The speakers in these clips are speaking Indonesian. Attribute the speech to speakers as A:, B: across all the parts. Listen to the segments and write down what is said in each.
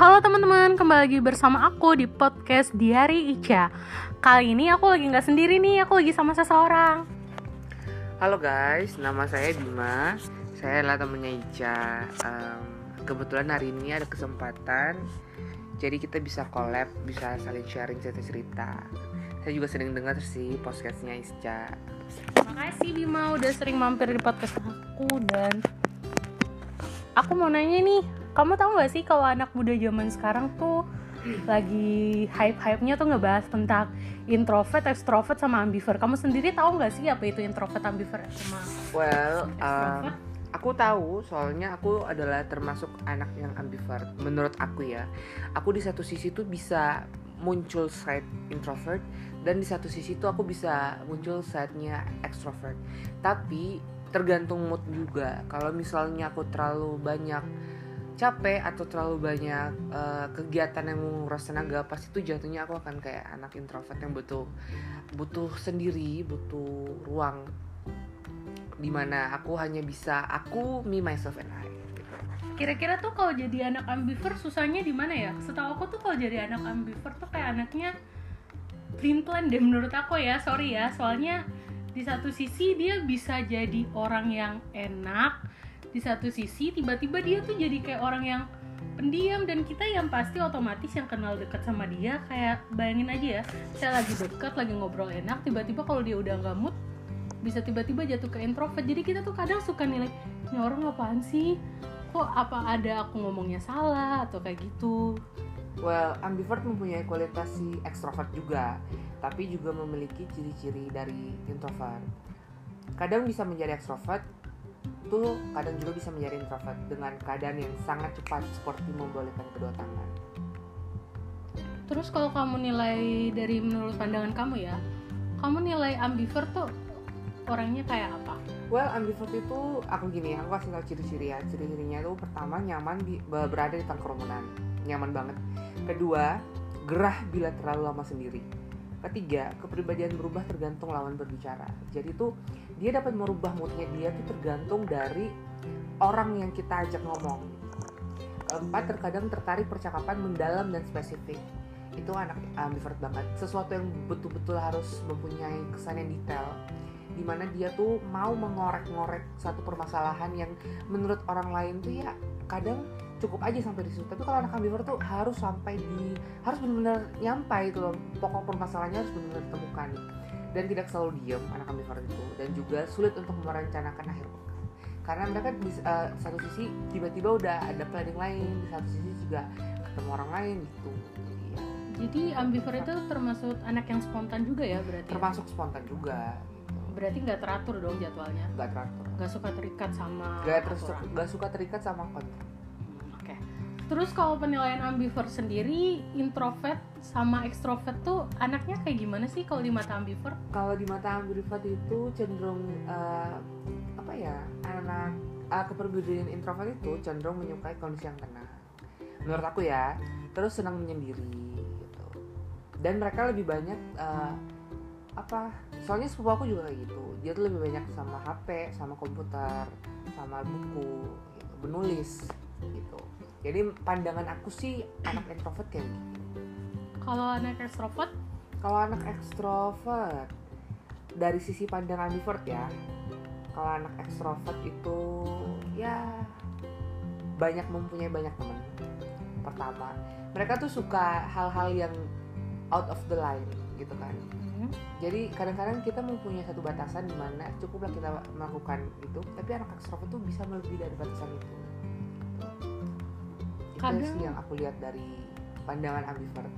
A: Halo teman-teman, kembali lagi bersama aku di podcast Diari Ica. Kali ini aku lagi nggak sendiri nih, aku lagi sama seseorang.
B: Halo guys, nama saya Bima. Saya adalah temennya Ica. Um, Kebetulan hari ini ada kesempatan Jadi kita bisa collab, bisa saling sharing cerita-cerita. Saya juga sering dengar sih podcastnya Ica.
A: Makasih Bima udah sering mampir di podcast aku dan Aku mau nanya nih, kamu tahu gak sih kalau anak muda zaman sekarang tuh lagi hype-hypenya tuh ngebahas tentang introvert, extrovert sama ambivert. Kamu sendiri tahu nggak sih apa itu introvert, ambivert sama
B: Well, um,
A: extrovert?
B: aku tahu soalnya aku adalah termasuk anak yang ambivert Menurut aku ya Aku di satu sisi tuh bisa muncul side introvert Dan di satu sisi tuh aku bisa muncul side-nya extrovert Tapi tergantung mood juga Kalau misalnya aku terlalu banyak capek atau terlalu banyak uh, kegiatan yang menguras tenaga pasti itu jatuhnya aku akan kayak anak introvert yang butuh butuh sendiri butuh ruang di mana aku hanya bisa aku me myself and I gitu.
A: Kira-kira tuh kalau jadi anak ambivert susahnya di mana ya? Setahu aku tuh kalau jadi anak ambivert tuh kayak anaknya plain plan deh menurut aku ya. Sorry ya, soalnya di satu sisi dia bisa jadi orang yang enak, di satu sisi tiba-tiba dia tuh jadi kayak orang yang pendiam dan kita yang pasti otomatis yang kenal deket sama dia kayak bayangin aja ya saya lagi deket lagi ngobrol enak tiba-tiba kalau dia udah nggak mood bisa tiba-tiba jatuh ke introvert. Jadi kita tuh kadang suka nilai ini orang apaan sih? Kok apa ada aku ngomongnya salah? Atau kayak gitu.
B: Well ambivert mempunyai kualitas si extrovert juga tapi juga memiliki ciri-ciri dari introvert. Kadang bisa menjadi extrovert tuh kadang juga bisa menjadi introvert dengan keadaan yang sangat cepat seperti membolehkan kedua tangan.
A: terus kalau kamu nilai dari menurut pandangan kamu ya kamu nilai ambivert tuh orangnya kayak apa
B: Well, ambivert itu aku gini, aku kasih tau ciri-ciri ya. Ciri-cirinya itu pertama nyaman di, be- berada di tengah kerumunan, nyaman banget. Kedua, gerah bila terlalu lama sendiri. Ketiga, kepribadian berubah tergantung lawan berbicara. Jadi tuh dia dapat merubah moodnya dia tuh tergantung dari orang yang kita ajak ngomong. Keempat, terkadang tertarik percakapan mendalam dan spesifik. Itu anak ambivert banget. Sesuatu yang betul-betul harus mempunyai kesan yang detail di mana dia tuh mau mengorek-ngorek satu permasalahan yang menurut orang lain tuh ya kadang cukup aja sampai di situ tapi kalau anak ambivert tuh harus sampai di harus benar-benar nyampai itu loh pokok permasalahannya harus benar-benar ditemukan dan tidak selalu diem anak ambivert itu dan juga sulit untuk merencanakan akhir pekan. Karena mereka di uh, satu sisi tiba-tiba udah ada planning lain di satu sisi juga ketemu orang lain gitu. Jadi ya,
A: jadi ambivert itu termasuk anak yang spontan juga ya berarti
B: termasuk spontan juga gitu.
A: Berarti nggak teratur dong jadwalnya?
B: Nggak teratur.
A: Nggak suka terikat sama
B: nggak suka terikat sama kontrak.
A: Terus kalau penilaian ambivert sendiri, introvert sama ekstrovert tuh anaknya kayak gimana sih kalau di mata ambivert?
B: kalau di mata ambivert itu cenderung eh, apa ya anak uh, kepribadian introvert itu cenderung menyukai kondisi yang tenang menurut aku ya terus senang menyendiri gitu. Dan mereka lebih banyak eh, apa soalnya sepupu aku juga kayak gitu. Dia tuh lebih banyak sama HP sama komputer sama buku gitu, menulis gitu jadi pandangan aku sih anak introvert kayak gitu
A: Kalau anak ekstrovert,
B: kalau anak ekstrovert dari sisi pandang ambivert ya kalau anak ekstrovert itu ya banyak mempunyai banyak teman pertama mereka tuh suka hal-hal yang out of the line gitu kan.
A: Hmm,
B: jadi kadang-kadang kita mempunyai satu batasan di mana cukuplah kita melakukan itu tapi anak ekstrovert tuh bisa melebihi dari batasan itu itu
A: Kadang-
B: sih yang aku lihat dari pandangan ambivert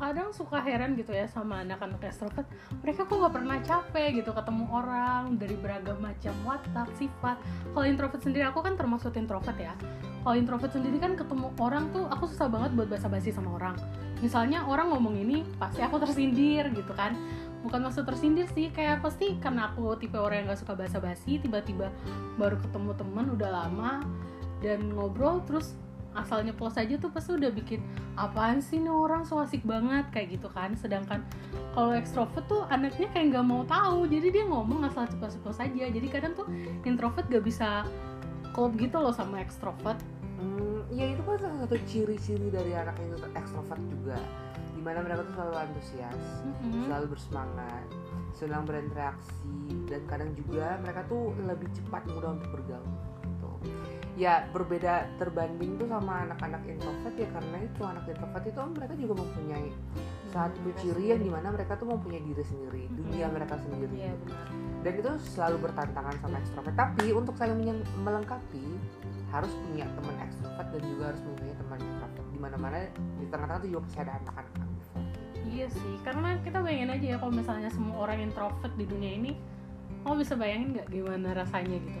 A: kadang suka heran gitu ya sama anak-anak ekstrovert. Mereka kok nggak pernah capek gitu ketemu orang dari beragam macam watak, sifat. Kalau introvert sendiri, aku kan termasuk introvert ya. Kalau introvert sendiri kan ketemu orang tuh aku susah banget buat basa-basi sama orang. Misalnya orang ngomong ini, pasti aku tersindir gitu kan. Bukan maksud tersindir sih, kayak pasti karena aku tipe orang yang gak suka basa-basi, tiba-tiba baru ketemu temen udah lama dan ngobrol terus asalnya plus aja tuh pasti udah bikin apaan sih nih orang? So asik banget kayak gitu kan. Sedangkan kalau ekstrovert tuh anaknya kayak nggak mau tahu. Jadi dia ngomong asal ceplos-ceplos aja. Jadi kadang tuh introvert gak bisa klop gitu loh sama ekstrovert
B: Hmm, ya itu kan salah satu ciri-ciri dari anak yang ekstrovert juga. Di mana mereka tuh selalu antusias
A: Mm-mm.
B: selalu bersemangat senang berinteraksi dan kadang juga mereka tuh lebih cepat mudah untuk bergaul gitu ya berbeda terbanding tuh sama anak-anak introvert ya karena itu anak introvert itu mereka juga mempunyai satu
A: Diri
B: ciri yang
A: di
B: mana mereka tuh mempunyai diri sendiri dunia
A: Mm-mm.
B: mereka sendiri
A: benar.
B: dan itu selalu bertantangan sama ekstrovert tapi untuk saling melengkapi harus punya teman ekstrovert dan juga harus punya teman introvert di mana mana di tengah-tengah tuh juga pasti ada anak-anak
A: Iya sih, karena kita bayangin aja ya kalau misalnya semua orang introvert di dunia ini, kamu bisa bayangin nggak gimana rasanya gitu?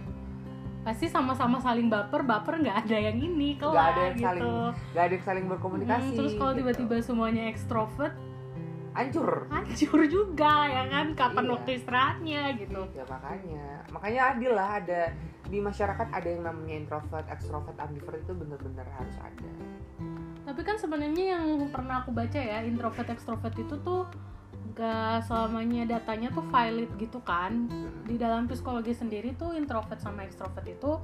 A: Pasti sama-sama saling baper, baper nggak ada yang ini kelar
B: Nggak ada yang
A: gitu.
B: saling gak ada yang saling berkomunikasi
A: Hmm, terus kalau
B: gitu.
A: tiba-tiba semuanya ekstrovert,
B: hancur
A: hancur juga ya kan? Kapan
B: Iya.
A: waktu istirahatnya gitu?
B: ya makanya makanya adil lah ada di masyarakat ada yang namanya introvert ekstrovert ambivert itu bener-bener harus ada
A: Tapi kan sebenarnya yang pernah aku baca ya, introvert ekstrovert itu tuh gak selamanya datanya tuh valid gitu kan. di dalam psikologi sendiri tuh introvert sama ekstrovert itu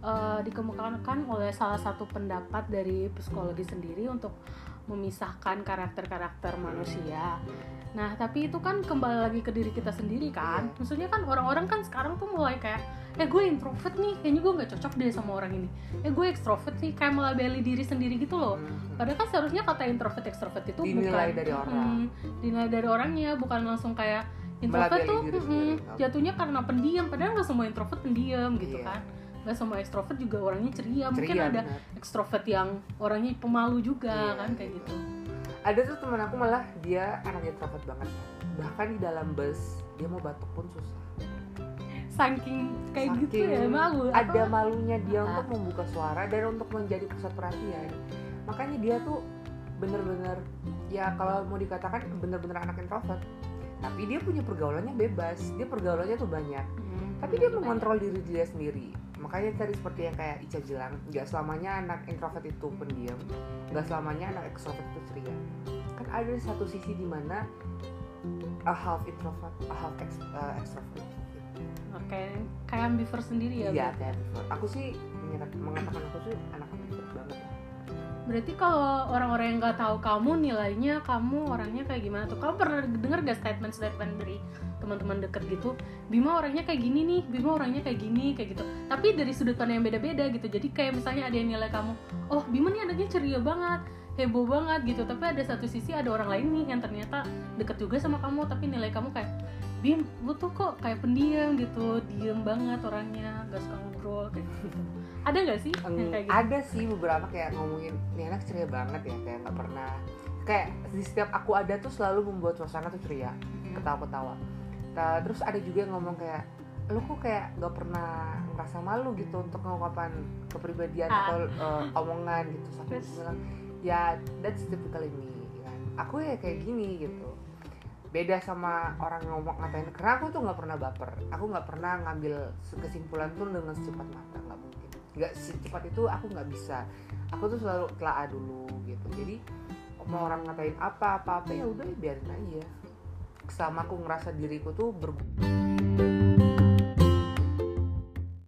A: eh, dikemukakan oleh salah satu pendapat dari psikologi sendiri untuk memisahkan karakter-karakter manusia. Nah, tapi itu kan kembali lagi ke diri kita sendiri kan.
B: Iya.
A: Maksudnya kan orang-orang kan sekarang tuh mulai kayak, eh gue introvert nih, kayaknya gue nggak cocok deh sama orang ini. Eh gue ekstrovert nih, kayak melabeli diri sendiri gitu loh.
B: Mhm.
A: Padahal kan seharusnya kata introvert ekstrovert itu
B: Dinilai
A: bukan
B: dari orang.
A: Mm, dinilai dari orangnya, bukan langsung kayak introvert
B: Melabeli
A: tuh
B: sendiri.
A: jatuhnya karena pendiam. Padahal nggak semua introvert pendiam gitu
B: Iya.
A: kan. Nggak semua ekstrovert juga orangnya ceria. Mungkin
B: Ceria,
A: ada
B: benar.
A: ekstrovert yang orangnya pemalu juga
B: Iya,
A: kan kayak gitu.
B: ada tuh teman aku malah dia anak introvert banget bahkan di dalam bus dia mau batuk pun susah
A: Saking kayak gitu
B: Saking
A: ya malu.
B: ada
A: Apa?
B: malunya dia untuk membuka suara dan untuk menjadi pusat perhatian makanya dia tuh bener-bener ya kalau mau dikatakan bener-bener anak introvert tapi dia punya pergaulannya bebas dia pergaulannya tuh banyak
A: Hmm,
B: tapi dia mengontrol diri dia sendiri makanya tadi seperti yang kayak Ica bilang nggak selamanya anak introvert itu pendiam nggak selamanya anak ekstrovert itu ceria kan ada satu sisi di mana a half introvert a half ex- uh, extrovert
A: Oke, kayak ambivert sendiri ya.
B: iya kayak ambivert. aku sih mengatakan aku sih anak ambivert
A: Berarti kalau orang-orang yang nggak tahu kamu nilainya kamu orangnya kayak gimana tuh? Kamu pernah denger gak statement-statement dari teman-teman deket gitu? Bima orangnya kayak gini nih, Bima orangnya kayak gini, kayak gitu. Tapi dari sudut pandang yang beda-beda gitu. Jadi kayak misalnya ada yang nilai kamu, oh Bima nih anaknya ceria banget, heboh banget gitu. Tapi ada satu sisi ada orang lain nih yang ternyata deket juga sama kamu, tapi nilai kamu kayak Bim, lu tuh kok kayak pendiam gitu, diem banget orangnya, gak suka ngobrol kayak gitu. Ada gak sih yang kayak gitu?
B: ada sih beberapa kayak ngomongin ini anak ceria banget ya kayak nggak pernah kayak di setiap aku ada tuh selalu membuat suasana tuh ceria
A: Hmm.
B: ketawa-ketawa Nah, terus ada juga yang ngomong kayak lu kok kayak nggak pernah ngerasa malu gitu untuk mengungkapkan kepribadian
A: Ah.
B: atau uh, omongan gitu sampai bilang ya that's typically me kan aku ya kayak gini gitu beda sama orang ngomong ngatain. Karena aku tuh nggak pernah baper. Aku nggak pernah ngambil kesimpulan tuh dengan secepat mata nggak mungkin. Nggak secepat itu aku nggak bisa. Aku tuh selalu telaah dulu gitu. Jadi mau orang ngatain apa apa apa ya udah biarin aja. Selama aku ngerasa diriku tuh ber